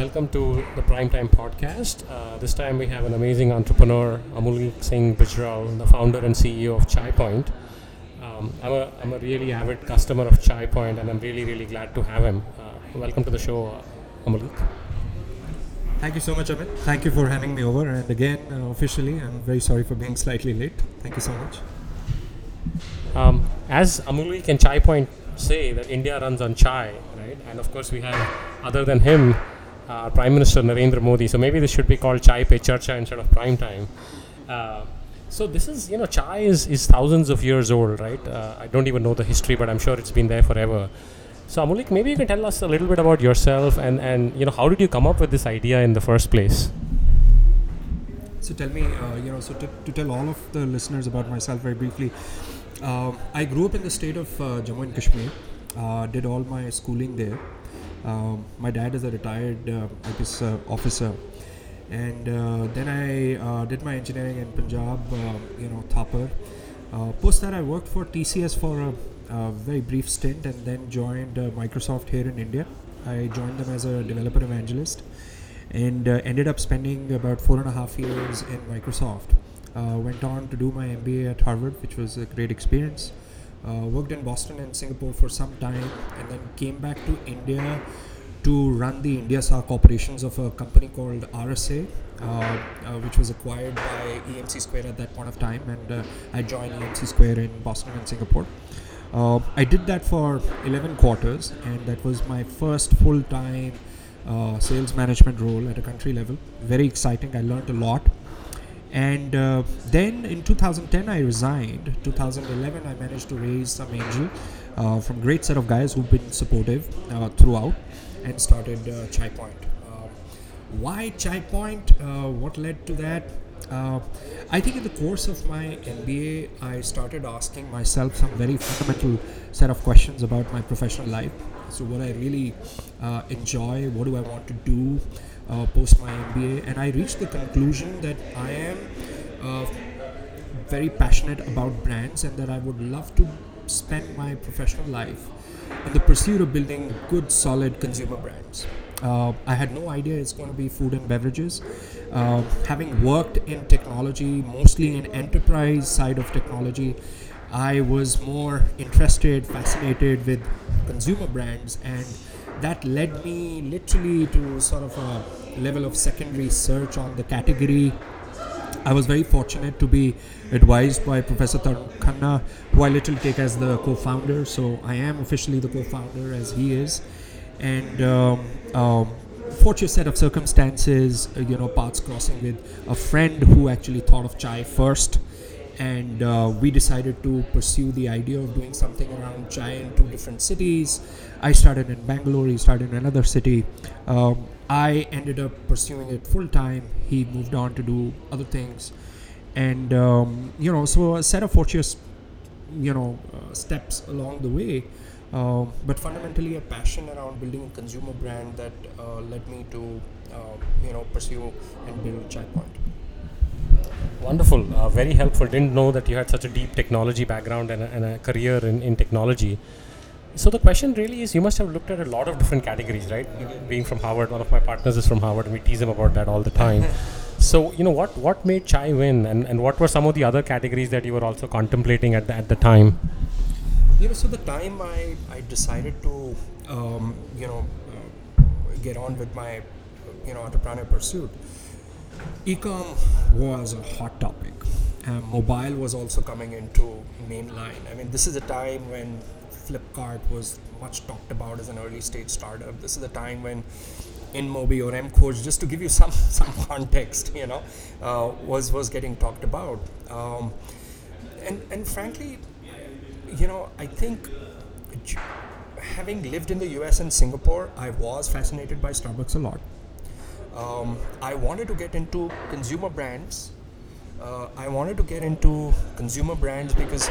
welcome to the Primetime Podcast. Uh, this time we have an amazing entrepreneur, Amuleek Singh Bijral, the founder and CEO of Chai Point. Um, I'm, a, I'm a really avid customer of Chai Point and I'm really, really glad to have him. Uh, welcome to the show, uh, Amuleek. Thank you so much, Amit. Thank you for having me over. And again, uh, officially, I'm very sorry for being slightly late. Thank you so much. Um, as Amuleek and Chai Point say that India runs on chai, right? And of course, we have, other than him, uh, Prime Minister Narendra Modi. So maybe this should be called Chai Pe Charcha instead of Prime Time. Uh, so this is, you know, chai is, is thousands of years old, right? Uh, I don't even know the history, but I'm sure it's been there forever. So Amuleek, maybe you can tell us a little bit about yourself and, and you know, how did you come up with this idea in the first place? So tell me, uh, you know, so to, tell all of the listeners about myself very briefly, uh, I grew up in the state of Jammu and Kashmir. Did all my schooling there. Um, my dad is a retired, uh, I uh, officer, and uh, then I did my engineering in Punjab, you know, Thapar. post that, I worked for TCS for a, a very brief stint, and then joined Microsoft here in India. I joined them as a developer evangelist, and ended up spending about four and a half years in Microsoft. Uh, went on to do my MBA at Harvard, which was a great experience. Uh, worked in Boston and Singapore for some time, and then came back to India to run the India IndiaSARC operations of a company called RSA, uh, uh, which was acquired by EMC Square at that point of time, and uh, I joined EMC Square in Boston and Singapore. Uh, I did that for 11 quarters, and that was my first full time uh, sales management role at a country level. Very exciting. I learned a lot and uh, then in 2010 i resigned. 2011 i managed to raise some angel uh, from great set of guys who've been supportive uh, throughout and started uh, chai point. Um, why chai point? Uh, what led to that? Uh, I think in the course of my MBA, I started asking myself some very fundamental set of questions about my professional life. So, what I really enjoy, what do I want to do, uh, post my MBA, and I reached the conclusion that I am uh, very passionate about brands and that I would love to spend my professional life in the pursuit of building good, solid consumer brands. Uh, I had no idea it's going to be food and beverages. Uh, having worked in technology, mostly in enterprise side of technology, I was more interested, fascinated with consumer brands, and that led me literally to sort of a level of secondary search on the category. I was very fortunate to be advised by Professor Tarun Khanna, who I literally take as the co-founder. So I am officially the co-founder as he is, and um, um, fortunate set of circumstances, uh, you know, paths crossing with a friend who actually thought of chai first and uh, we decided to pursue the idea of doing something around chai in two different cities. I started in Bangalore, he started in another city. Um, I ended up pursuing it full time. He moved on to do other things, and um, you know, so a set of fortuitous, you know, uh, steps along the way. Uh, but fundamentally, a passion around building a consumer brand that uh, led me to, uh, you know, pursue and build Chai Point. Wonderful, uh, very helpful. Didn't know that you had such a deep technology background and a, and a career in, in technology. So the question really is, you must have looked at a lot of different categories, right? Being from Harvard, one of my partners is from Harvard, and we tease him about that all the time. so you know what what made Chai win, and, and what were some of the other categories that you were also contemplating at the, at the time? You know, so the time I I decided to um, you know uh, get on with my you know entrepreneur pursuit, ecom was a hot topic. Uh, mobile was also coming into mainline. I mean, this is a time when Flipkart was much talked about as an early stage startup. This is a time when InMobi or mKhoj, just to give you some some context, you know, uh, was was getting talked about. Um, and and frankly, you know, I think having lived in the U.S. and Singapore, I was fascinated by Starbucks a lot. Um, I wanted to get into consumer brands. Uh, I wanted to get into consumer brands because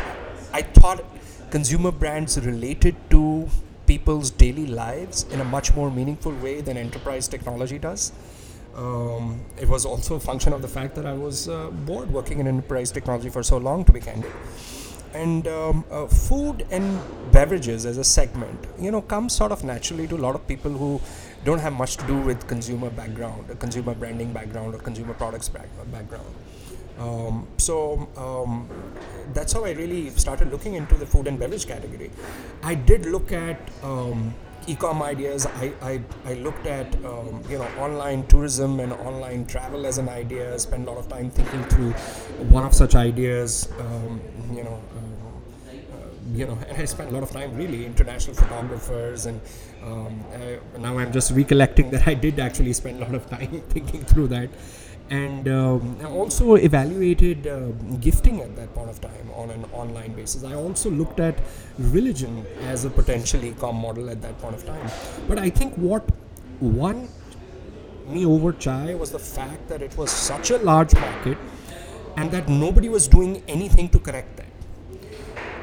I thought consumer brands related to people's daily lives in a much more meaningful way than enterprise technology does. Um, it was also a function of the fact that I was uh, bored working in enterprise technology for so long, to be candid. and um, uh, food and beverages as a segment, you know, comes sort of naturally to a lot of people who don't have much to do with consumer background, consumer branding background, or consumer products background. Um, so um, that's how I really started looking into the food and beverage category. I did look at um, e-com ideas. I, I, I looked at um, you know online tourism and online travel as an idea. Spent a lot of time thinking through one of such ideas. Um, you know. You know, and I spent a lot of time really international photographers, and um, uh, now I'm just recollecting that I did actually spend a lot of time thinking through that, and um, I also evaluated uh, gifting at that point of time on an online basis. I also looked at religion as a potential e-com model at that point of time. But I think what won me over chai was the fact that it was such a large market, and that nobody was doing anything to correct that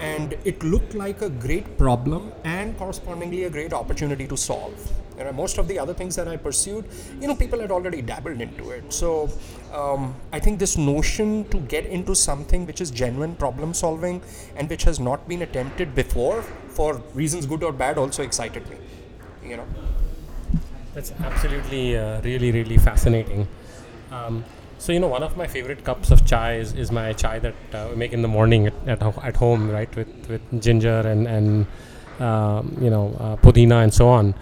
and it looked like a great problem and correspondingly a great opportunity to solve. You know, most of the other things that I pursued, you know, people had already dabbled into it. So um, I think this notion to get into something which is genuine problem solving and which has not been attempted before, for reasons good or bad, also excited me. You know. That's absolutely uh, really, really fascinating. Um, so, you know, one of my favorite cups of chai is, is my chai that uh, we make in the morning at, at, at home, right, with, with ginger and, and um, you know, uh, pudina and so on.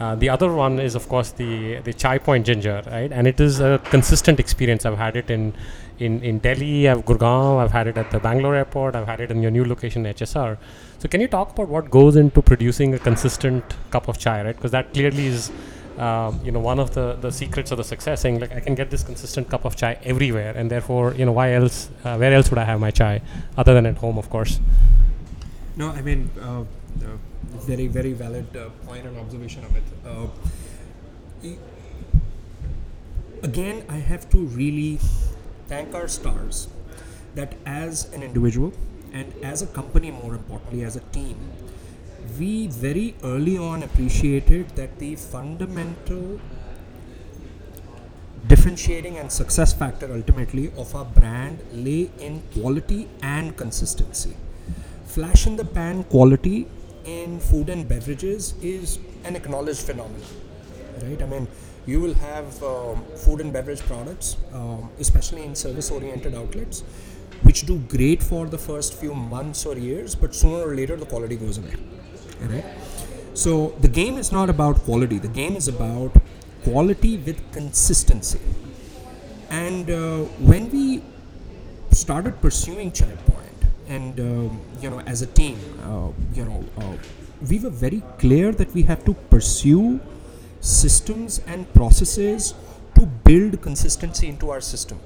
Uh, the other one is, of course, the, the chai point ginger, right? And it is a consistent experience. I've had it in, in, in Delhi, I've Gurgaon, I've had it at the Bangalore airport, I've had it in your new location, HSR. So, can you talk about what goes into producing a consistent cup of chai, right? Because that clearly is um, you know one of the the secrets of the success saying like i can get this consistent cup of chai everywhere and therefore you know why else uh, where else would i have my chai other than at home of course No, I mean, uh, uh, very, very valid uh, point and observation of it. Uh, again, I have to really thank our stars that as an individual and as a company, more importantly, as a team, we very early on appreciated that the fundamental differentiating and success factor ultimately of our brand lay in quality and consistency. Flash in the pan quality in food and beverages is an acknowledged phenomenon right? I mean you will have um, food and beverage products um, especially in service oriented outlets which do great for the first few months or years but sooner or later the quality goes away right? So the game is not about quality. The game is about quality with consistency. And uh, when we started pursuing chai point and um, you know as a team uh, you know uh, we were very clear that we have to pursue systems and processes to build consistency into our system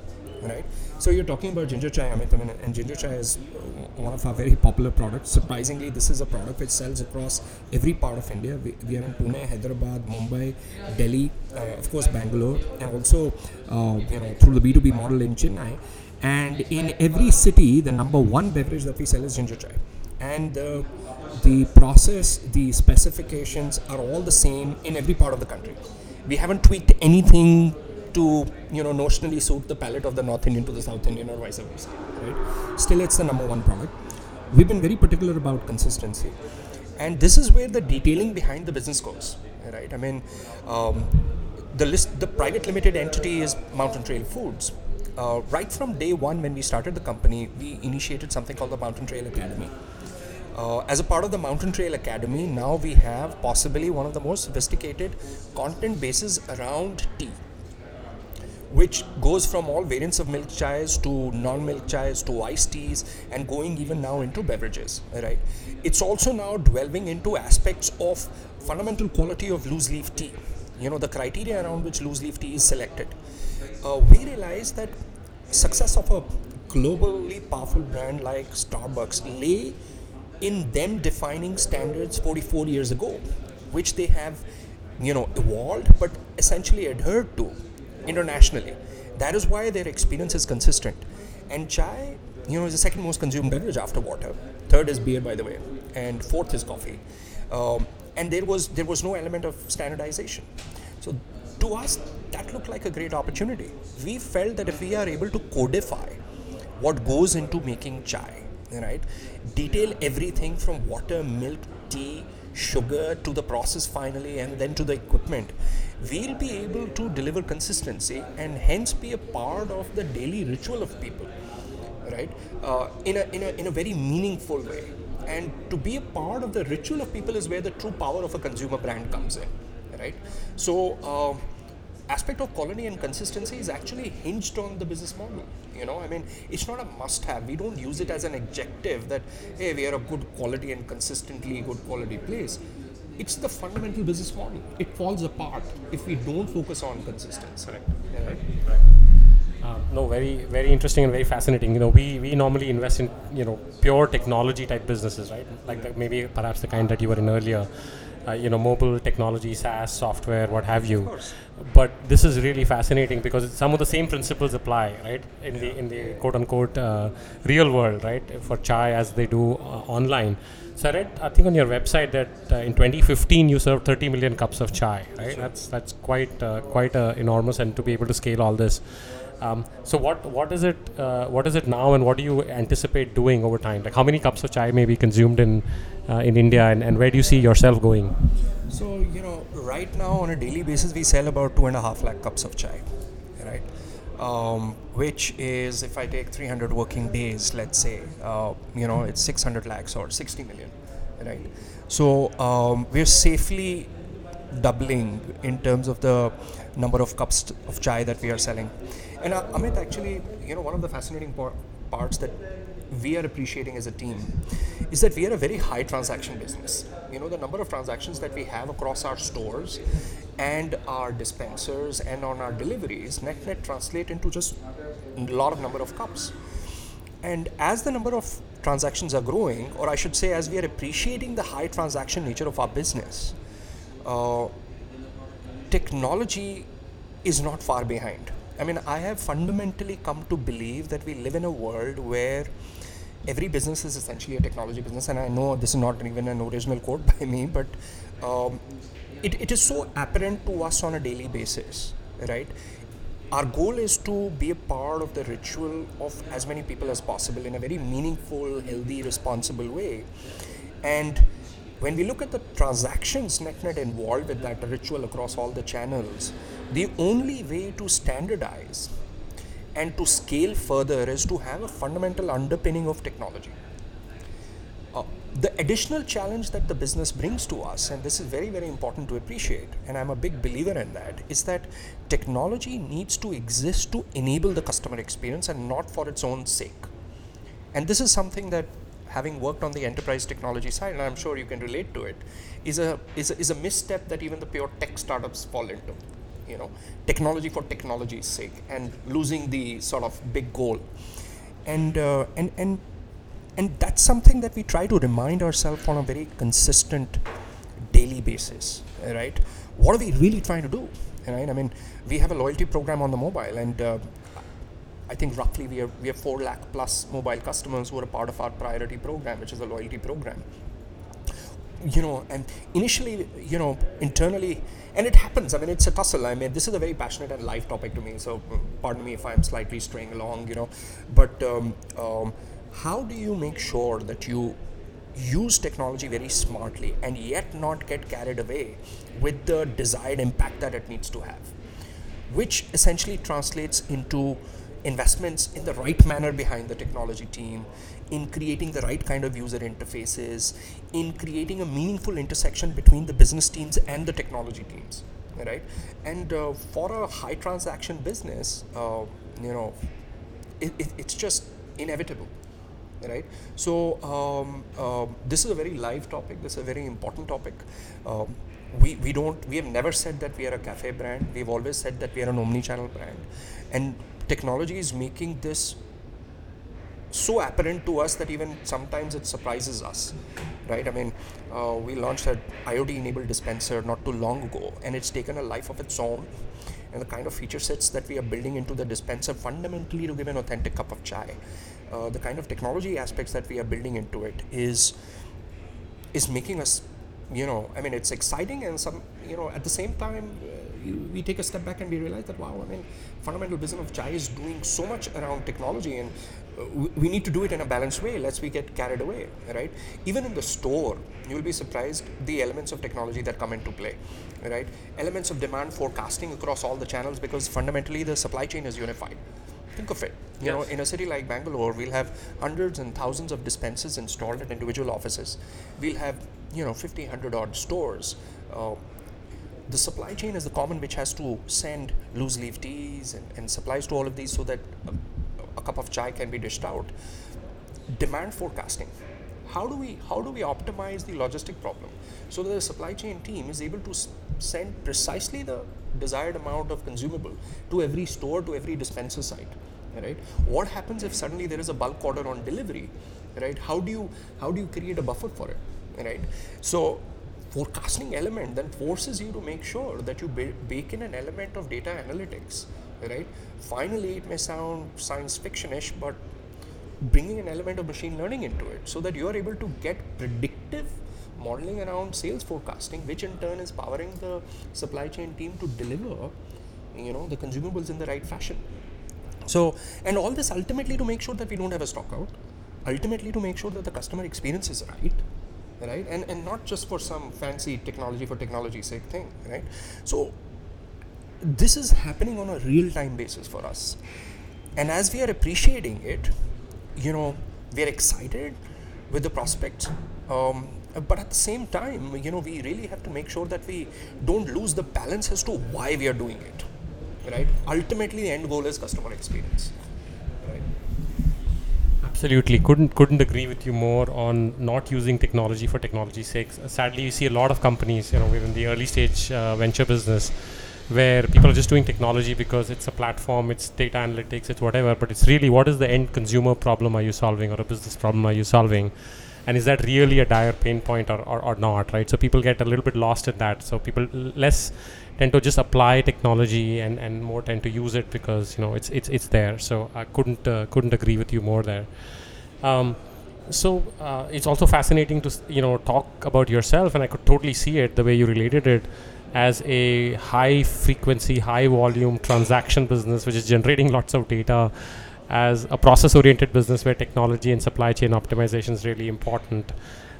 right so you're talking about ginger chai amit I mean, and ginger chai is uh, one of our very popular products. Surprisingly this is a product which sells across every part of india. We, we are in pune hyderabad mumbai delhi uh, of course bangalore and also uh, you know through the b2b model in chennai. And in every city the number one beverage that we sell is ginger chai. And the process the specifications are all the same in every part of the country. We haven't tweaked anything to you know notionally suit the palate of the north indian to the south indian or vice versa right? Still it's the number one product. We've been very particular about consistency. And this is where the detailing behind the business goes right? I mean um, the list the private limited entity is mountain trail foods. Uh, right from day one when we started the company we initiated something called the mountain trail academy. Uh, as a part of the Mountain Trail Academy, now we have possibly one of the most sophisticated content bases around tea, which goes from all variants of milk chais to non-milk chais to iced teas, and going even now into beverages. Right? It's also now delving into aspects of fundamental quality of loose leaf tea. You know the criteria around which loose leaf tea is selected. Uh, we realize that success of a globally powerful brand like Starbucks lay in them defining standards 44 years ago, which they have, you know, evolved but essentially adhered to internationally. That is why their experience is consistent. And chai, you know, is the second most consumed beverage after water. Third is beer, by the way, and fourth is coffee. Um, and there was there was no element of standardization. So to us, that looked like a great opportunity. We felt that if we are able to codify what goes into making chai right? Detail everything from water, milk, tea, sugar to the process finally, and then to the equipment. We'll be able to deliver consistency and hence be a part of the daily ritual of people, right? Uh, in, a, in, a, in a very meaningful way. And to be a part of the ritual of people is where the true power of a consumer brand comes in, right? So, uh, aspect of quality and consistency is actually hinged on the business model you know i mean it's not a must have we don't use it as an adjective that hey we are a good quality and consistently good quality place it's the fundamental business model. It falls apart if we don't focus on consistency. Right, right? Uh, no, very very interesting and very fascinating. You know, we we normally invest in you know pure technology type businesses, right? Like the, maybe perhaps the kind that you were in earlier. Uh, you know mobile technology SaaS software what have you. But this is really fascinating because some of the same principles apply right? In yeah. the in the quote unquote uh, real world right? For chai as they do uh, online so I read I think on your website that uh, in 2015 you served 30 million cups of chai right sure. that's that's quite uh, quite uh, enormous and to be able to scale all this um, so what what is it uh, what is it now and what do you anticipate doing over time? Like how many cups of chai may be consumed in uh, in India and, and where do you see yourself going? So you know right now on a daily basis we sell about two and a half lakh cups of chai? Um, which is if I take 300 working days, let's say, uh, you know, it's 600 lakhs or 60 million, right? So um, we're safely doubling in terms of the number of cups of chai that we are selling. And uh, Amit, actually, you know, one of the fascinating par- parts that we are appreciating as a team is that we are a very high transaction business. You know, the number of transactions that we have across our stores and our dispensers and on our deliveries net net translate into just a lot of number of cups. And as the number of transactions are growing, or I should say, as we are appreciating the high transaction nature of our business, uh, technology is not far behind. I mean, I have fundamentally come to believe that we live in a world where every business is essentially a technology business, and I know this is not even an original quote by me, but um, it, it is so apparent to us on a daily basis, right? Our goal is to be a part of the ritual of as many people as possible in a very meaningful, healthy, responsible way. And when we look at the transactions net net involved with that ritual across all the channels, the only way to standardize and to scale further is to have a fundamental underpinning of technology. Uh, the additional challenge that the business brings to us, and this is very, very important to appreciate, and I'm a big believer in that, is that technology needs to exist to enable the customer experience and not for its own sake. And this is something that having worked on the enterprise technology side, and I'm sure you can relate to it, is a, is a, is a misstep that even the pure tech startups fall into. You know, technology for technology's sake, and losing the sort of big goal, and uh, and and and that's something that we try to remind ourselves on a very consistent daily basis, right? What are we really trying to do? Right? I mean, we have a loyalty program on the mobile, and uh, I think roughly we have we have four lakh plus mobile customers who are a part of our priority program, which is a loyalty program. You know, and initially, you know, internally, and it happens. I mean, it's a tussle. I mean, this is a very passionate and live topic to me. So, pardon me if I'm slightly straying along. You know, but um, um, how do you make sure that you use technology very smartly and yet not get carried away with the desired impact that it needs to have, which essentially translates into investments in the right manner behind the technology team, in creating the right kind of user interfaces, in creating a meaningful intersection between the business teams and the technology teams, right? And uh, for a high transaction business, uh, you know, it, it, it's just inevitable right? So um, uh, this is a very live topic. This is a very important topic. Um, we, we don't we have never said that we are a cafe brand. We've always said that we are an omni-channel brand. And technology is making this so apparent to us that even sometimes it surprises us right? I mean uh, we launched an iot enabled dispenser not too long ago and it's taken a life of its own. And the kind of feature sets that we are building into the dispenser fundamentally to give an authentic cup of chai uh, the kind of technology aspects that we are building into it is is making us you know i mean it's exciting and some you know at the same time we take a step back and we realize that wow i mean fundamental business of chai is doing so much around technology and we- we need to do it in a balanced way. Lest we get carried away right? Even in the store you'll be surprised the elements of technology that come into play right? Elements of demand forecasting across all the channels because fundamentally the supply chain is unified. Think of it. You know in a city like bangalore we'll have hundreds and thousands of dispensers installed at individual offices. We'll have you know 50 100 odd stores uh, the supply chain is the common which has to send loose leaf teas and, and supplies to all of these so that a, a cup of chai can be dished out. Demand forecasting. How do we how do we optimize the logistic problem so that the supply chain team is able to s- send precisely the desired amount of consumable to every store to every dispenser site right? What happens if suddenly there is a bulk order on delivery right? How do you how do you create a buffer for it right? So forecasting element then forces you to make sure that you ba- bake in an element of data analytics right? Finally it may sound science fictionish but bringing an element of machine learning into it so that you are able to get predictive modeling around sales forecasting which in turn is powering the supply chain team to deliver you know the consumables in the right fashion. So and all this ultimately to make sure that we don't have a stock out ultimately to make sure that the customer experience is right right? And and not just for some fancy technology for technology's sake thing right? So this is happening on a real time basis for us. And as we are appreciating it you know we're excited with the prospects um, but at the same time you know we really have to make sure that we don't lose the balance as to why we are doing it right? Ultimately the end goal is customer experience Absolutely, couldn't couldn't agree with you more on not using technology for technology's sake. Sadly, you see a lot of companies, you know, we're in the early stage uh, venture business, where people are just doing technology because it's a platform, it's data analytics, it's whatever. But it's really what is the end consumer problem are you solving, or a business problem are you solving, and is that really a dire pain point or, or, or not, right? So people get a little bit lost in that. So people less tend to just apply technology and, and more tend to use it because you know it's it's it's there. So I couldn't uh, couldn't agree with you more there. Um, so uh, it's also fascinating to you know talk about yourself, and I could totally see it the way you related it as a high frequency, high volume transaction business, which is generating lots of data, as a process oriented business where technology and supply chain optimization is really important.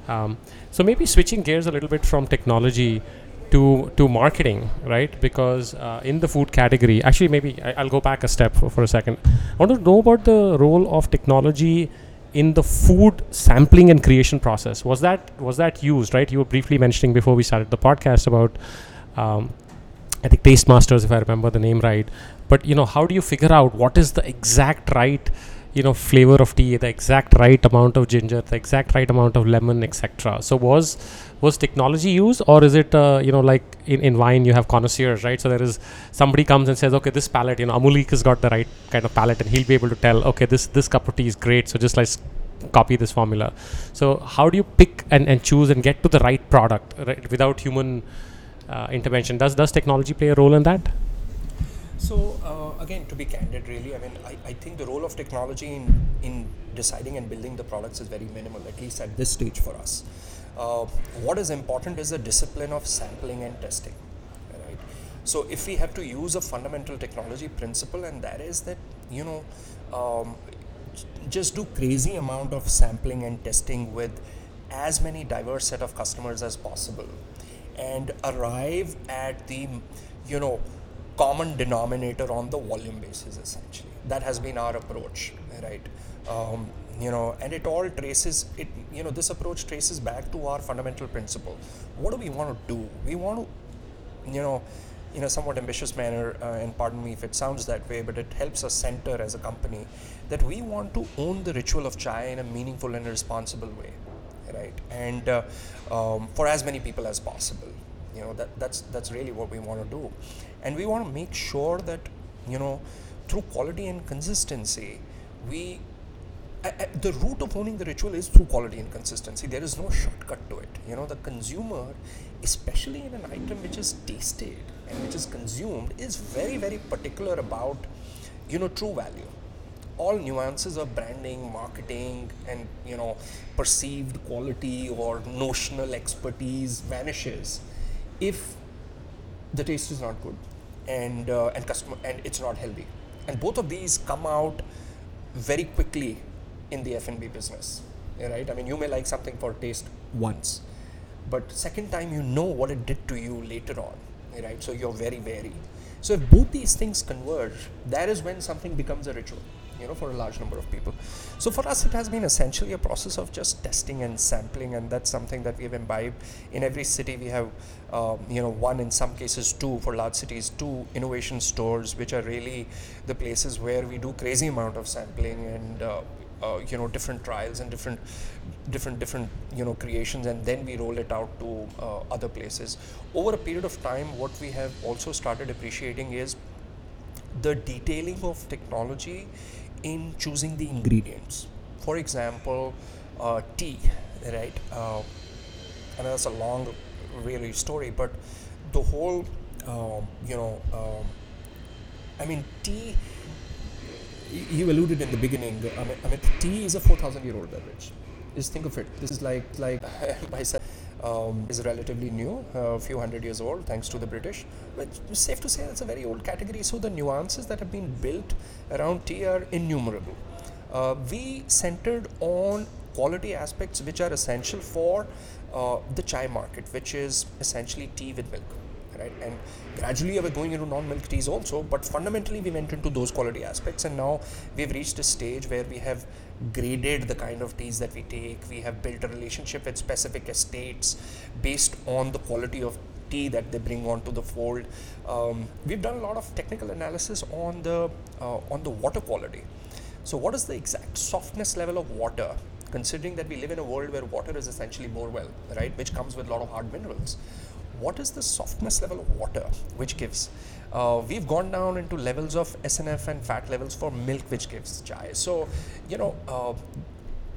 Um, so maybe switching gears a little bit from technology to to marketing, right? Because uh, in the food category, actually, maybe I, I'll go back a step for, for a second. I want to know about the role of technology in the food sampling and creation process. Was that was that used, right? You were briefly mentioning before we started the podcast about. Um, I think Taste Masters, if I remember the name right. But you know, how do you figure out what is the exact right, you know, flavor of tea, the exact right amount of ginger, the exact right amount of lemon, etc. So was was technology used, or is it, uh, you know, like in, in wine you have connoisseurs, right? So there is somebody comes and says, okay, this palette, you know, Amuleek has got the right kind of palette, and he'll be able to tell, okay, this this cup of tea is great, so just let's copy this formula. So how do you pick and, and choose and get to the right product right, without human uh, intervention? Does does technology play a role in that? So uh, again, to be candid, really, I mean, I, I think the role of technology in, in deciding and building the products is very minimal, at least at this stage for us. Uh, what is important is the discipline of sampling and testing, right? So if we have to use a fundamental technology principle, and that is that you know, um, just do crazy amount of sampling and testing with as many diverse set of customers as possible, and arrive at the you know common denominator on the volume basis essentially that has been our approach right um, you know and it all traces it you know this approach traces back to our fundamental principle. What do we want to do? We want to you know in a somewhat ambitious manner uh, and pardon me if it sounds that way but it helps us center as a company that we want to own the ritual of chai in a meaningful and responsible way right? And uh, um, for as many people as possible. You know that that's that's really what we want to do. And we want to make sure that you know through quality and consistency we the root of owning the ritual is through quality and consistency. There is no shortcut to it. You know the consumer especially in an item which is tasted and which is consumed is very very particular about you know true value. All nuances of branding marketing and you know perceived quality or notional expertise vanishes if the taste is not good and uh, and customer and it's not healthy. And both of these come out very quickly in the F&B business, right? I mean, you may like something for taste once, but second time you know what it did to you later on, right? So you're very wary. So if both these things converge, that is when something becomes a ritual you know for a large number of people so for us it has been essentially a process of just testing and sampling and that's something that we have imbibed in every city we have um, you know one in some cases two for large cities two innovation stores which are really the places where we do crazy amount of sampling and uh, uh, you know different trials and different different different you know creations and then we roll it out to uh, other places over a period of time what we have also started appreciating is the detailing of technology in choosing the ingredients. For example, uh, tea, right? Uh, mean, that's a long, really story, but the whole, um, you know, um, I mean, tea. You alluded in the beginning. I mean, tea is a four thousand year old beverage. Just think of it. This is like like said um, is relatively new, a few hundred years old, thanks to the British. But it's safe to say it's a very old category. So the nuances that have been built around tea are innumerable. Uh, we centered on quality aspects which are essential for uh, the chai market, which is essentially tea with milk right? And gradually we're going into non-milk teas also, but fundamentally we went into those quality aspects, and now we've reached a stage where we have graded the kind of teas that we take. We have built a relationship with specific estates based on the quality of tea that they bring onto the fold. Um, we've done a lot of technical analysis on the uh, on the water quality. So, what is the exact softness level of water? Considering that we live in a world where water is essentially bore well, right, which comes with a lot of hard minerals what is the softness level of water which gives? Uh, we've gone down into levels of SNF and fat levels for milk which gives chai. So you know uh,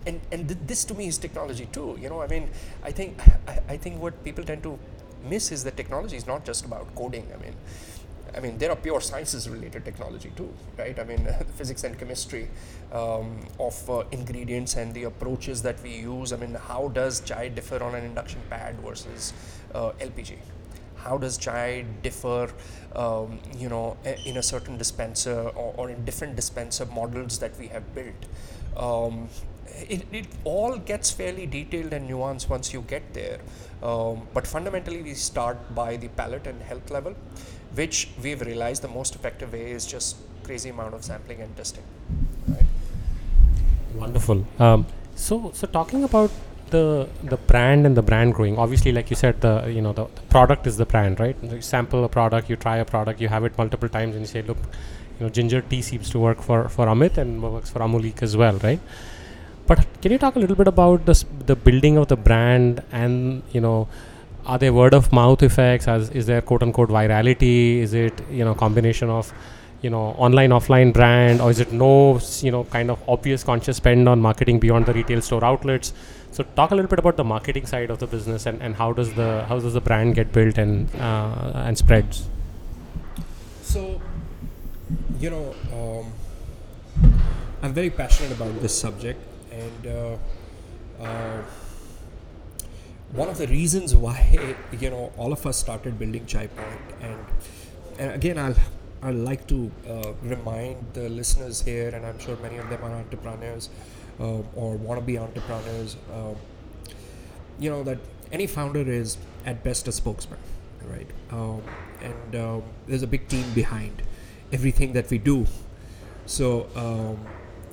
and and th- this to me is technology too you know i mean i think I, I think what people tend to miss is that technology is not just about coding i mean I mean, there are pure sciences related technology too, right? I mean, physics and chemistry um, of uh, ingredients and the approaches that we use. I mean, how does chai differ on an induction pad versus uh, LPG? How does chai differ, um, you know, in a certain dispenser or, or, in different dispenser models that we have built? Um, it, it all gets fairly detailed and nuanced once you get there. Um, but fundamentally, we start by the palate and health level which we've realized the most effective way is just crazy amount of sampling and testing. Right? Wonderful. Um, so, so talking about the the brand and the brand growing, obviously, like you said, the you know the, the product is the brand, right? You sample a product, you try a product, you have it multiple times, and you say, look, you know, ginger tea seems to work for for Amit and works for Amuleek as well, right? But can you talk a little bit about the the building of the brand and you know are there word of mouth effects? As is there quote unquote virality? Is it you know combination of you know online offline brand? Or is it no you know kind of obvious conscious spend on marketing beyond the retail store outlets? So talk a little bit about the marketing side of the business and, and how does the how does the brand get built and uh, and spreads? So you know um, i'm very passionate about this subject and uh, uh, one of the reasons why you know all of us started building Chai Point, and and again I'll I'd like to uh, remind the listeners here, and I'm sure many of them are entrepreneurs uh, or want to be entrepreneurs. Uh, you know that any founder is at best a spokesman, right? Um, and um, there's a big team behind everything that we do. So um,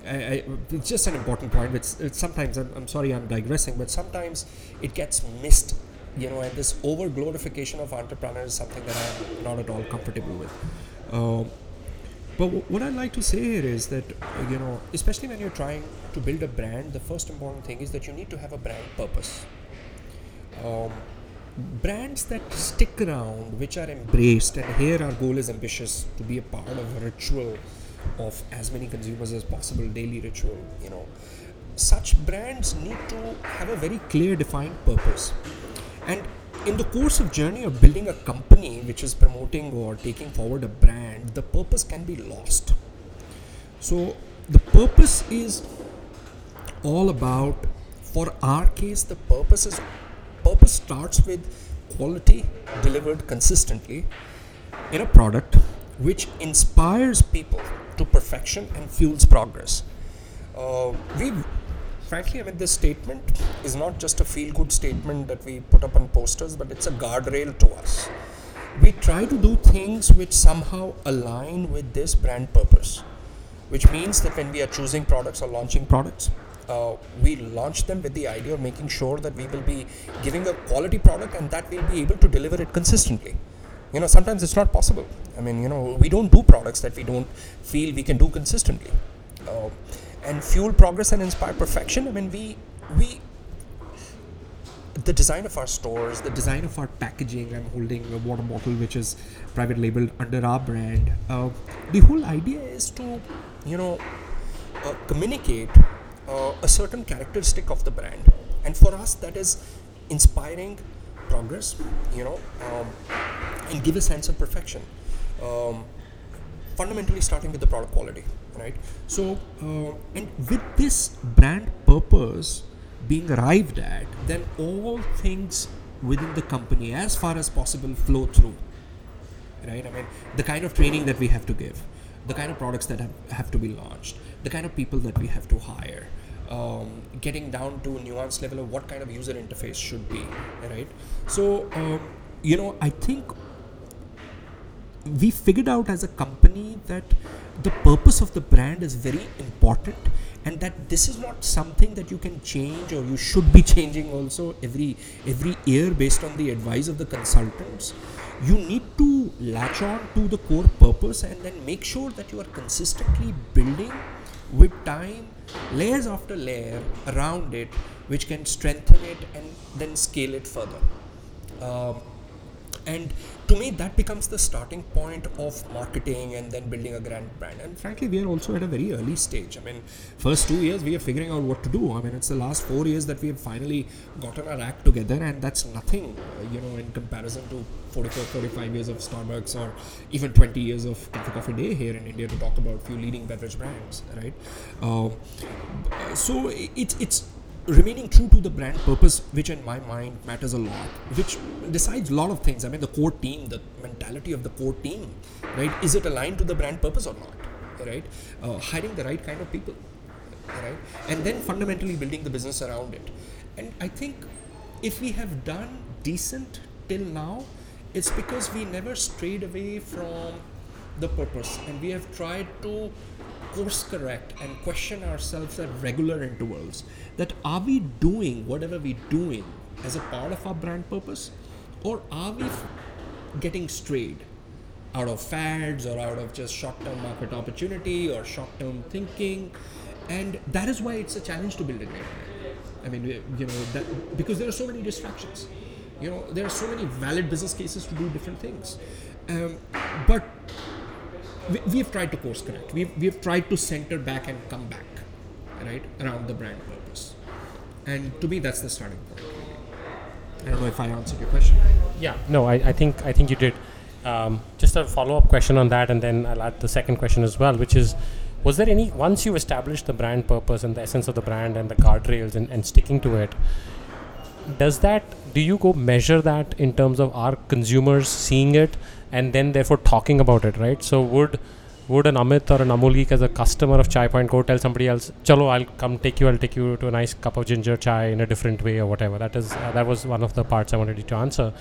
I, I, it's just an important point. It's, it's sometimes I'm, I'm, sorry I'm digressing, but sometimes it gets missed. You know, and this over glorification of entrepreneurs is something that I'm not at all comfortable with. Um, but w- what I'd like to say here is that you know, especially when you're trying to build a brand, the first important thing is that you need to have a brand purpose. Um, brands that stick around, which are embraced, and here our goal is ambitious to be a part of a ritual of as many consumers as possible daily ritual you know. Such brands need to have a very clear defined purpose. And in the course of journey of building a company which is promoting or taking forward a brand the purpose can be lost. So the purpose is all about for our case the purpose is purpose starts with quality delivered consistently in a product which inspires people to perfection and fuels progress. Uh, we've frankly, I mean, this statement is not just a feel good statement that we put up on posters, but it's a guardrail to us. We try to do things which somehow align with this brand purpose, which means that when we are choosing products or launching products, uh, we launch them with the idea of making sure that we will be giving a quality product and that we'll be able to deliver it consistently. You know, sometimes it's not possible. I mean, you know, we don't do products that we don't feel we can do consistently. Uh, and fuel progress and inspire perfection. I mean, we we the design of our stores, the design of our packaging. I'm holding a water bottle which is private labeled under our brand. Uh, the whole idea is to, you know, uh, communicate uh, a certain characteristic of the brand, and for us that is inspiring progress. You know, um, and give a sense of perfection. Um, fundamentally, starting with the product quality right so uh, and with this brand purpose being arrived at then all things within the company as far as possible flow through right i mean the kind of training that we have to give the kind of products that have, have to be launched the kind of people that we have to hire um, getting down to a nuanced level of what kind of user interface should be right? So um, you know i think we figured out as a company that the purpose of the brand is very important and that this is not something that you can change or you should be changing also every every year based on the advice of the consultants. You need to latch on to the core purpose and then make sure that you are consistently building with time layers after layer around it which can strengthen it and then scale it further. Um, and to me that becomes the starting point of marketing and then building a grand brand. And frankly we are also at a very early stage. I mean first two years we are figuring out what to do. I mean it's the last four years that we have finally gotten our act together and that's nothing you know in comparison to 44 45 years of starbucks or even 20 years of coffee coffee day here in india to talk about few leading beverage brands right? Uh, so it's it's remaining true to the brand purpose, which in my mind matters a lot, which decides a lot of things. I mean, the core team, the mentality of the core team, right? Is it aligned to the brand purpose or not, right? Uh, hiring the right kind of people, right? And then fundamentally building the business around it. And I think if we have done decent till now, it's because we never strayed away from the purpose and we have tried to course correct and question ourselves at regular intervals that are we doing whatever we're doing as a part of our brand purpose? Or are we getting strayed out of fads or out of just short-term market opportunity or short-term thinking? And that is why it's a challenge to build a great brand i mean you know that because there are so many distractions. You know there are so many valid business cases to do different things. Um, but we, have tried to course correct. We've, we have tried to center back and come back, right, around the brand purpose. And to me, that's the starting point. I don't know if I answered your question. Yeah, no, I, I think I think you did. Um, just a follow up question on that, and then I'll add the second question as well, which is was there any once you've established the brand purpose and the essence of the brand and the guardrails and, and sticking to it does that do you go measure that in terms of our consumers seeing it and then therefore talking about it, right? So would would an Amit or an Amul as a customer of Chai Point go tell somebody else, "Chalo, I'll come take you. I'll take you to a nice cup of ginger chai in a different way or whatever." That is uh, that was one of the parts I wanted you to answer.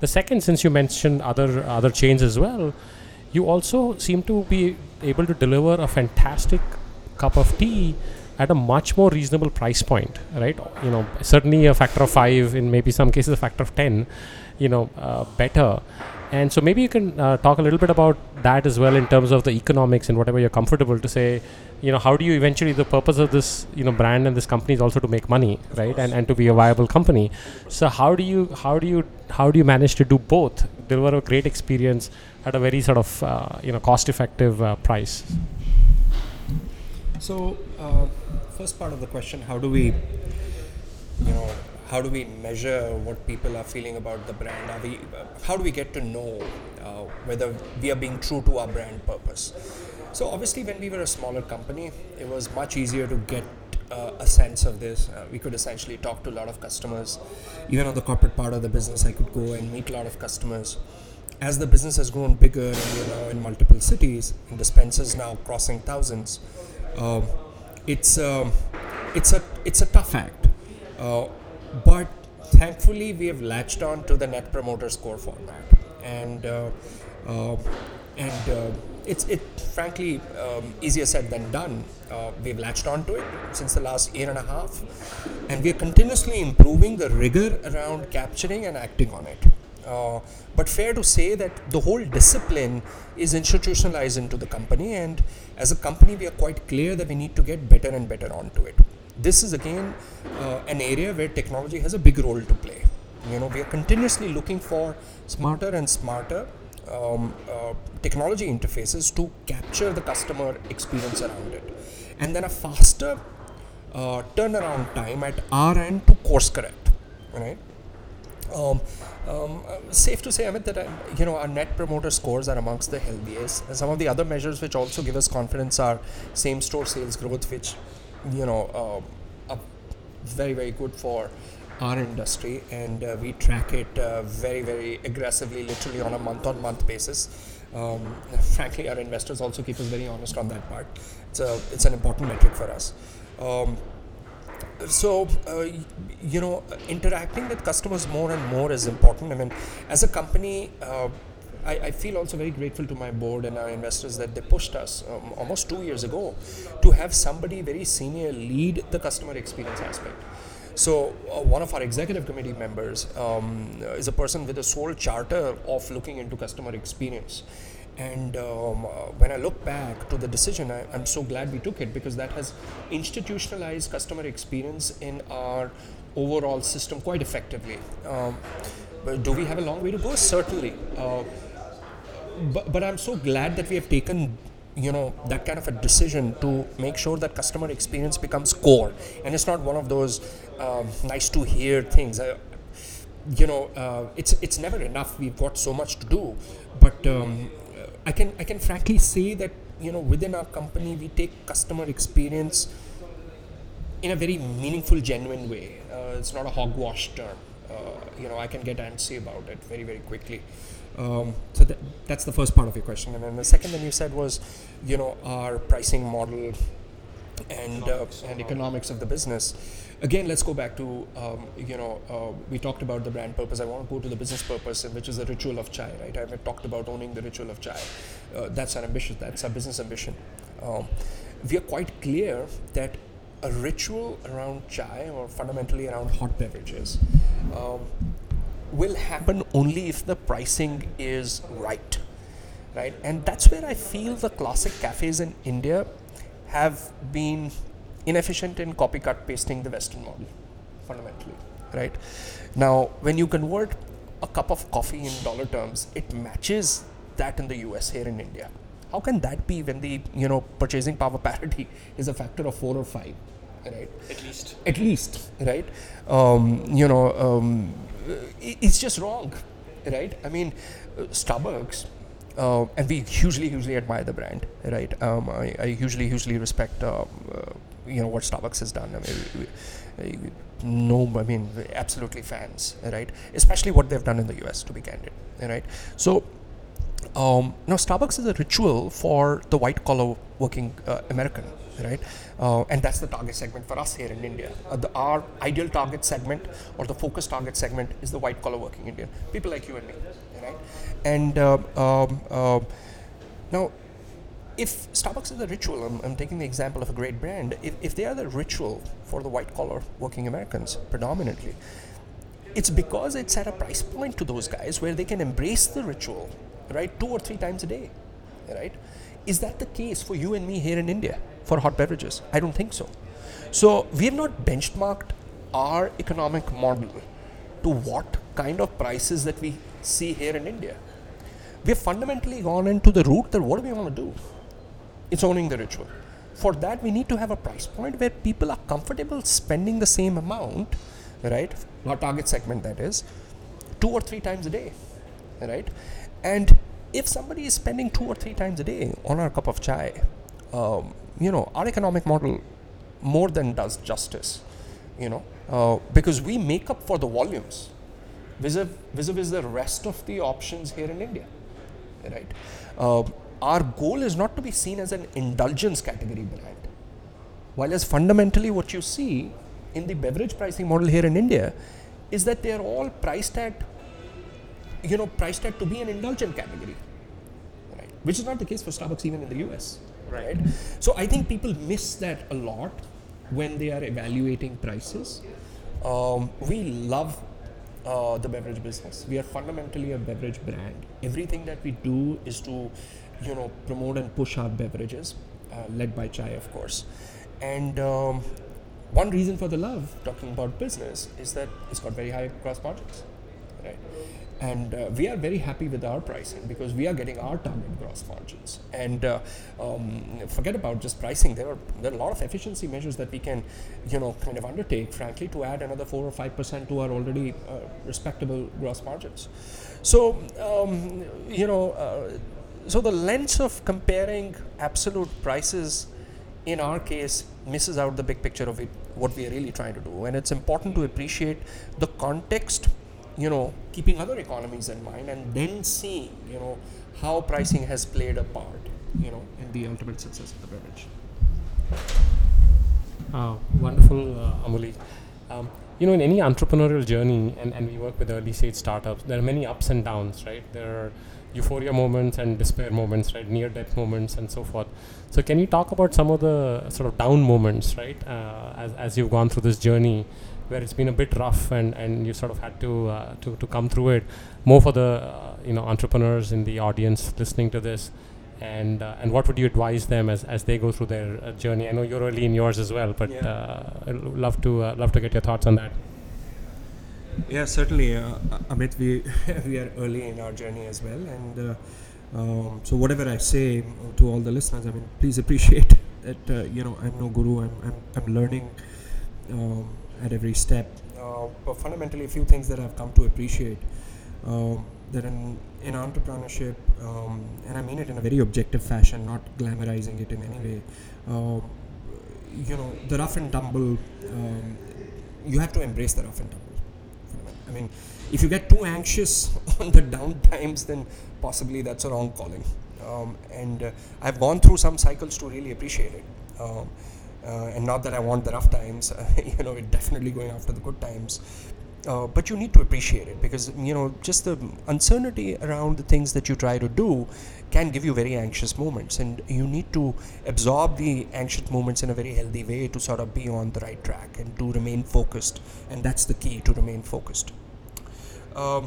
The second, since you mentioned other other chains as well, you also seem to be able to deliver a fantastic cup of tea at a much more reasonable price point, right? You know, certainly a factor of five, in maybe some cases a factor of ten, you know, uh, better and so maybe you can uh, talk a little bit about that as well in terms of the economics and whatever you're comfortable to say. You know, how do you eventually the purpose of this you know brand and this company is also to make money, right? And and to be a viable company. So how do you how do you how do you manage to do both? Deliver a great experience at a very sort of uh, you know cost effective uh, price. So uh, first part of the question, how do we you know how do we measure what people are feeling about the brand? Are we, how do we get to know uh, whether we are being true to our brand purpose? So obviously, when we were a smaller company, it was much easier to get uh, a sense of this. Uh, we could essentially talk to a lot of customers. Even on the corporate part of the business, I could go and meet a lot of customers. As the business has grown bigger and we're now in multiple cities, and dispensers now crossing thousands, uh, it's um, it's a it's a tough act. Uh, but thankfully, we have latched on to the Net Promoter Score format, and uh, uh, and uh, it's it frankly um, easier said than done. Uh, we've latched on to it since the last year and a half, and we are continuously improving the rigor around capturing and acting on it. Uh, but fair to say that the whole discipline is institutionalized into the company, and as a company, we are quite clear that we need to get better and better onto it. This is again uh, an area where technology has a big role to play. You know, we are continuously looking for smarter and smarter um, uh, technology interfaces to capture the customer experience around it, and then a faster uh, turnaround time at our end to course correct. Right. Um, um, safe to say, Amit, that uh, you know our net promoter scores are amongst the healthiest. And some of the other measures which also give us confidence are same-store sales growth, which you know uh, very very good for our industry, and uh, we track it uh, very very aggressively, literally on a month-on-month basis. Um, frankly, our investors also keep us very honest on that part. It's a it's an important metric for us. Um, so uh, you know interacting with customers more and more is important i mean as a company uh, I, I, feel also very grateful to my board and our investors that they pushed us um, almost two years ago to have somebody very senior lead the customer experience aspect so uh, one of our executive committee members um, is a person with a sole charter of looking into customer experience and um, uh, when I look back to the decision, I, am so glad we took it because that has institutionalized customer experience in our overall system quite effectively. Um, but do we have a long way to go? Certainly. Uh, but, but I'm so glad that we have taken you know that kind of a decision to make sure that customer experience becomes core and it's not one of those um, nice to hear things I, you know uh, it's it's never enough we've got so much to do but um, I can I can frankly say that you know within our company we take customer experience in a very meaningful, genuine way. Uh, it's not a hogwash term. Uh, you know, I can get antsy about it very very quickly. Um, so th- that's the first part of your question, and then the second one you said was, you know, our pricing model and uh, and economics of the business again, let's go back to, um, you know, uh, we talked about the brand purpose. I want to go to the business purpose, which is the ritual of chai, right? I've talked about owning the ritual of chai. Uh, that's our ambition, that's our business ambition. Um, we are quite clear that a ritual around chai, or fundamentally around hot beverages, um, will happen only if the pricing is right, right? And that's where I feel the classic cafes in India have been inefficient in copycat pasting the Western model, fundamentally, right? Now, when you convert a cup of coffee in dollar terms, it matches that in the US here in India. How can that be when the you know purchasing power parity is a factor of four or five, right? At least. At least, right? Um, you know, um, it's just wrong, right? I mean, Starbucks uh, and we hugely, hugely admire the brand, right? Um, I, I, hugely, hugely respect uh, uh, you know what Starbucks has done. I mean, we, we, no, I mean, absolutely fans, right? Especially what they've done in the US, to be candid, right? So um, now Starbucks is a ritual for the white collar working uh, American, right? Uh, and that's the target segment for us here in India. Uh, the, our ideal target segment or the focus target segment is the white collar working Indian, people like you and me, right? And uh, um, uh, now if Starbucks is a ritual, I'm, I'm, taking the example of a great brand, if, if they are the ritual for the white collar working Americans predominantly, it's because it's at a price point to those guys where they can embrace the ritual, right, two or three times a day, right? Is that the case for you and me here in India for hot beverages? I don't think so. So we have not benchmarked our economic model to what kind of prices that we see here in India. We have fundamentally gone into the route that what do we want to do? it's owning the ritual. For that, we need to have a price point where people are comfortable spending the same amount, right? Our target segment, that is, two or three times a day, right? And if somebody is spending two or three times a day on our cup of chai, um, you know, our economic model more than does justice, you know, uh, because we make up for the volumes vis-a-vis the rest of the options here in India, right? Uh, our goal is not to be seen as an indulgence category brand. While as fundamentally what you see in the beverage pricing model here in India is that they are all priced at, you know, priced at to be an indulgent category, right? Which is not the case for Starbucks even in the US, right? So I think people miss that a lot when they are evaluating prices. Um, we love uh, the beverage business. We are fundamentally a beverage brand. Everything that we do is to, you know, promote and push our beverages, uh, led by chai, of course. And um, one reason for the love, talking about business, is that it's got very high gross margins? And uh, we are very happy with our pricing because we are getting our target gross margins. And uh, um, forget about just pricing. There are there are a lot of efficiency measures that we can, you know, kind of undertake, frankly, to add another four or five percent to our already uh, respectable gross margins. So um, you know, uh, so the lens of comparing absolute prices in our case misses out the big picture of it, what we are really trying to do and it's important to appreciate the context you know keeping other economies in mind and then seeing you know how pricing has played a part you know in the ultimate success of the beverage Uh, wonderful, uh, Amuleek. Um, you know, in any entrepreneurial journey, and, and we work with early stage startups, there are many ups and downs, right? There are euphoria moments and despair moments, right? Near death moments and so forth. So, can you talk about some of the sort of down moments, right? Uh, as, as you've gone through this journey where it's been a bit rough and, and you sort of had to, uh, to, to come through it, more for the, uh, you know, entrepreneurs in the audience listening to this and uh, and what would you advise them as, as they go through their uh, journey? I know you're early in yours as well, but Yeah. uh, I'd love to uh, love to get your thoughts on that. Yeah, certainly, uh, Amit. We we are early in our journey as well and uh, um, so whatever I say to all the listeners, I mean, please appreciate that uh, you know I'm no guru. I'm I'm, I'm learning um, at every step. uh, but fundamentally a few things that I've come to appreciate um, that in, in entrepreneurship um, and I mean it in a very objective fashion, not glamorizing it in any way. Um, you know, the rough and tumble. Um, you have to embrace the rough and tumble. I mean, if you get too anxious on the down times, then possibly that's a wrong calling. Um, and uh, I've gone through some cycles to really appreciate it. Uh, and not that I want the rough times, you know, we're definitely going after the good times. Uh, but you need to appreciate it because you know just the uncertainty around the things that you try to do can give you very anxious moments and you need to absorb the anxious moments in a very healthy way to sort of be on the right track and to remain focused and that's the key to remain focused um,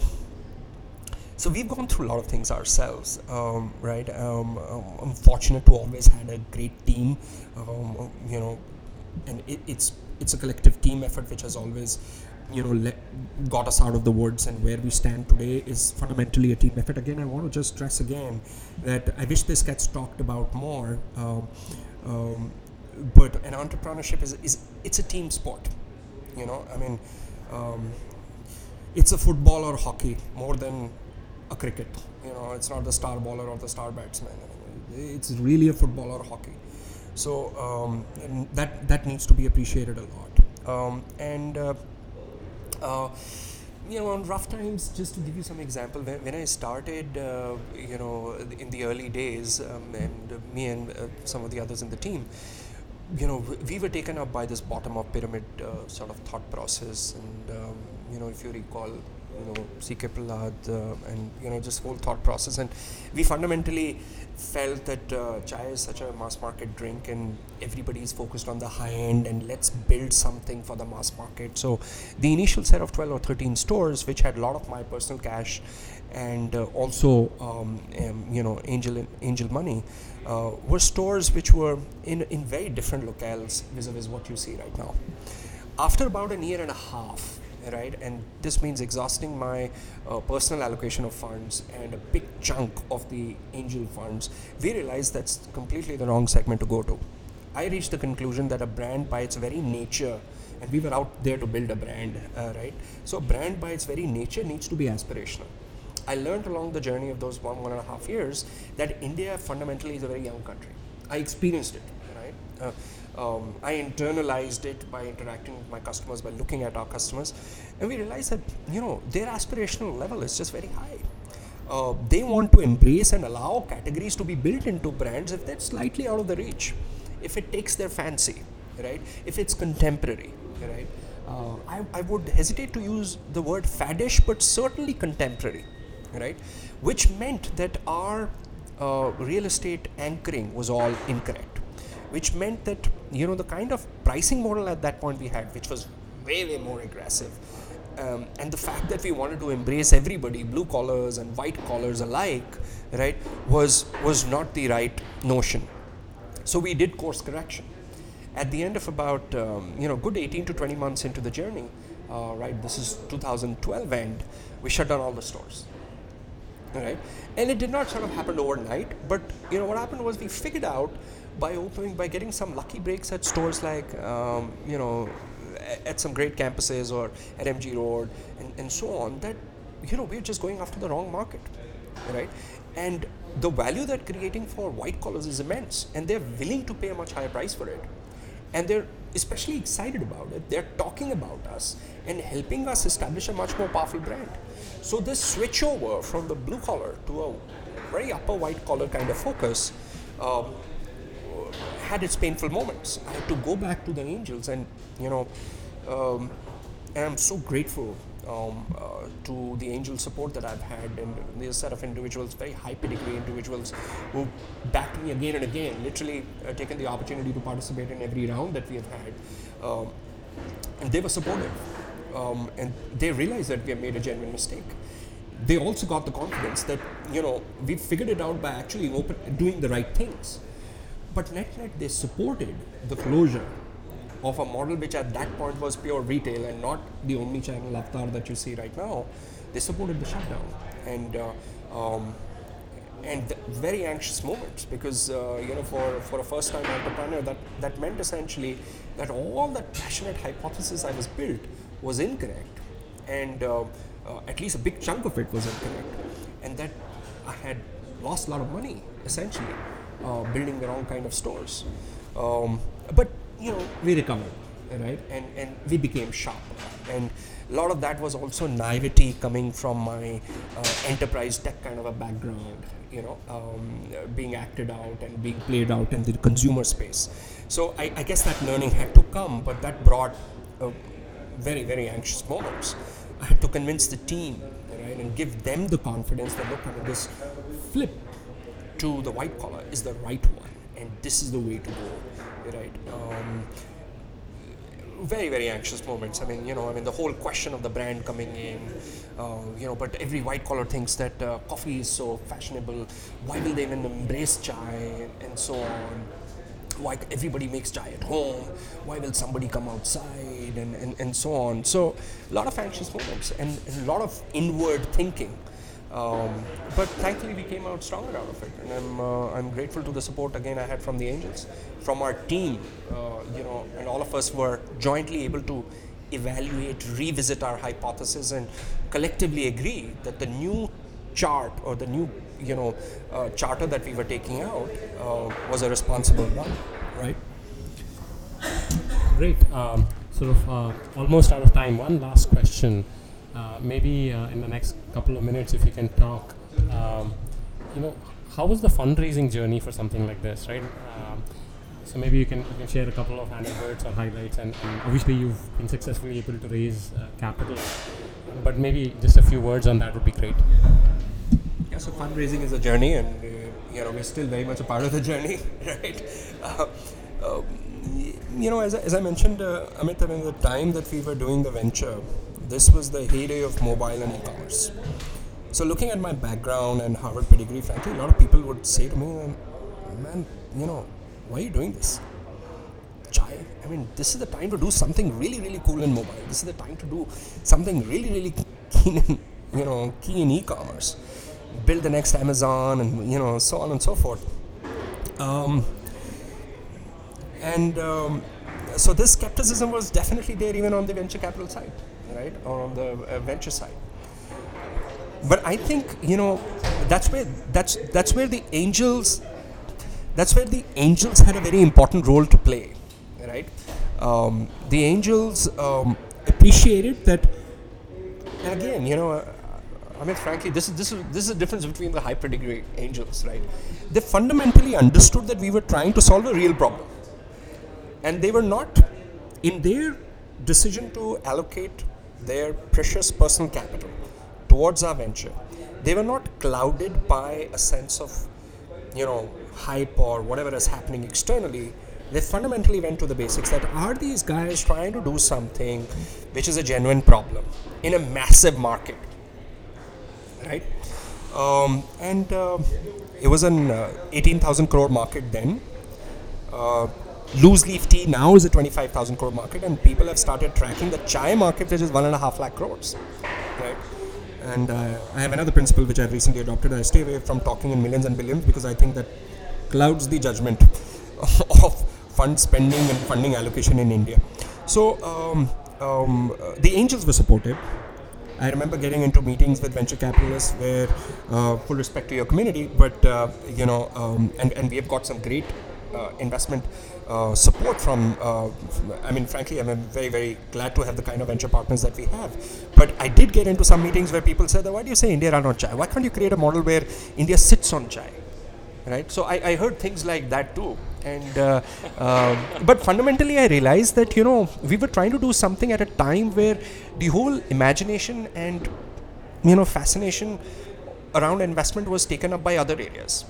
so we've gone through a lot of things ourselves um, right? Um, um, i'm fortunate to always had a great team um, you know and it, it's it's a collective team effort which has always you know le- got us out of the woods and where we stand today is fundamentally a team effort. Again i want to just stress again that i wish this gets talked about more um, um, but an entrepreneurship is, is it's a team sport you know? I mean um, it's a football or hockey more than a cricket you know it's not the star bowler or the star batsman. It's really a football or hockey. So um, that that needs to be appreciated a lot. Um, and uh, uh, you know, on rough times, just to give you some example, when, when I started, uh, you know, in the early days, um, and me and uh, some of the others in the team, you know, we were taken up by this bottom-up pyramid uh, sort of thought process, and um, you know, if you recall, you know, C.K. Prahalad, uh, and you know, just whole thought process, and we fundamentally felt that uh, chai is such a mass market drink and everybody is focused on the high end and let's build something for the mass market so the initial set of 12 or 13 stores which had a lot of my personal cash and uh, also um, um, you know angel angel money uh, were stores which were in, in very different locales vis-a-vis what you see right now after about a year and a half right? And this means exhausting my uh, personal allocation of funds and a big chunk of the angel funds. We realized that's completely the wrong segment to go to. I reached the conclusion that a brand by its very nature and we were out there to build a brand uh, right? So a brand by its very nature needs to be aspirational. I learned along the journey of those one one and a half years that india fundamentally is a very young country. I experienced it right? Uh, um, I internalized it by interacting with my customers, by looking at our customers, and we realized that you know their aspirational level is just very high. Uh, they want to embrace and allow categories to be built into brands if they're slightly out of the reach, if it takes their fancy, right? If it's contemporary, right? Uh, I, I would hesitate to use the word faddish, but certainly contemporary, right? Which meant that our uh, real estate anchoring was all incorrect, which meant that you know the kind of pricing model at that point we had, which was way way more aggressive, um, and the fact that we wanted to embrace everybody, blue collars and white collars alike, right, was was not the right notion. So we did course correction. At the end of about um, you know good 18 to 20 months into the journey, uh, right, this is 2012 end, we shut down all the stores. Right, and it did not sort of happen overnight. But you know what happened was we figured out by opening by getting some lucky breaks at stores like um, you know at some great campuses or at MG Road and, and so on that you know we're just going after the wrong market, right? And the value that creating for white collars is immense, and they're willing to pay a much higher price for it, and they're especially excited about it. They're talking about us and helping us establish a much more powerful brand. So this switch over from the blue collar to a very upper white collar kind of focus. Um, had its painful moments. I had to go back to the angels, and you know, um, and I'm so grateful um, uh, to the angel support that I've had, and there's a set of individuals, very high pedigree individuals, who backed me again and again. Literally, uh, taken the opportunity to participate in every round that we have had, um, and they were supportive, um, and they realized that we have made a genuine mistake they also got the confidence that you know we figured it out by actually open, doing the right things but net net they supported the closure of a model which at that point was pure retail and not the omni-channel avatar that you see right now. They supported the shutdown. And uh, um, and very anxious moments because uh, you know for, for a first time entrepreneur that that meant essentially that all that passionate hypothesis I was built was incorrect. And uh, uh, at least a big chunk of it was incorrect. And that I had lost a lot of money essentially uh, building the wrong kind of stores. Um, but you know, we recovered, right? And and we became sharp. And a lot of that was also naivety coming from my uh, enterprise tech kind of a background. You know, um, being acted out and being played out in the consumer space. So I, I guess that learning had to come, but that brought uh, very very anxious moments. I had to convince the team, right, and give them the confidence that look, I mean, this flip to the white collar is the right one, and this is the way to go, right? Um, very very anxious moments. I mean, you know, I mean the whole question of the brand coming in, uh, you know, but every white collar thinks that uh, coffee is so fashionable. Why will they even embrace chai and, so on? Why everybody makes chai at home? Why will somebody come outside and, and, and so on? So a lot of anxious moments and, and a lot of inward thinking um, but thankfully, we came out stronger out of it, and I'm uh, I'm grateful to the support again I had from the Angels, from our team, uh, you know, and all of us were jointly able to evaluate, revisit our hypothesis, and collectively agree that the new chart or the new you know uh, charter that we were taking out uh, was a responsible one, right? Great. Um, sort of uh, almost out of time. One last question. Uh, maybe uh, in the next couple of minutes, if you can talk, um, you know, how was the fundraising journey for something like this, right? Um, so maybe you can, you can share a couple of anecdotes or highlights, and, and obviously you've been successfully able to raise uh, capital, but maybe just a few words on that would be great. Yeah, so fundraising is a journey, and you know we're still very much a part of the journey, right? Um, you know, as, as I mentioned, uh, Amit, I mean, the time that we were doing the venture, this was the heyday of mobile and e-commerce. So looking at my background and Harvard pedigree, frankly, a lot of people would say to me, "Man, you know, why are you doing this? Chai. I mean, this is the time to do something really, really cool in mobile. This is the time to do something really, really keen in, you know, key in e-commerce. Build the next Amazon, and you know, so on and so forth." Um, and um, so this skepticism was definitely there even on the venture capital side right, or on the uh, venture side. But I think you know that's where that's that's where the angels that's where the angels had a very important role to play, right? Um, the angels um, appreciated that, and again, you know, uh, I mean, frankly, this is this is this is the difference between the high pedigree angels, right? They fundamentally understood that we were trying to solve a real problem, and they were not in their decision to allocate their precious personal capital towards our venture, they were not clouded by a sense of, you know, hype or whatever is happening externally. They fundamentally went to the basics that are these guys trying to do something which is a genuine problem in a massive market, right? Um, and uh, it was an uh, 18,000 crore market then. Uh, loose leaf tea now is a 25,000 crore market, and people have started tracking the chai market, which is one and a half lakh crores, right? And uh, I have another principle which I've recently adopted. I stay away from talking in millions and billions because I think that clouds the judgment of fund spending and funding allocation in India. So um, um, the angels were supportive. I remember getting into meetings with venture capitalists where, uh, full respect to your community, but uh, you know, um, and, and we have got some great investment uh, support from, uh, I mean, frankly, I'm very, very glad to have the kind of venture partners that we have. But I did get into some meetings where people said, why do you say India run on chai? Why can't you create a model where India sits on chai? Right? So I, I heard things like that too. And uh, uh, but fundamentally, I realized that you know we were trying to do something at a time where the whole imagination and you know fascination around investment was taken up by other areas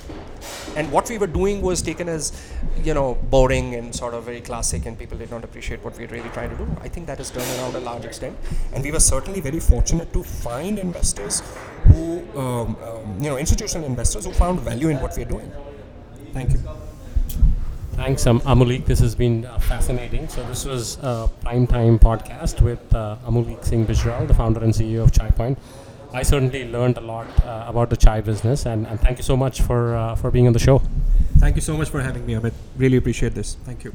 and what we were doing was taken as you know boring and sort of very classic and people did not appreciate what we were really trying to do i think that has turned around a large extent and we were certainly very fortunate to find investors who um, um, you know institutional investors who found value in what we are doing thank you Thanks, um, Amuleek. This has been uh, fascinating. So this was a prime time podcast with uh, Amuleek Singh Bijral, the founder and CEO of Chai Point. I certainly learned a lot uh, about the chai business, and, and thank you so much for uh, for being on the show. Thank you so much for having me, Amit. Really appreciate this. Thank you.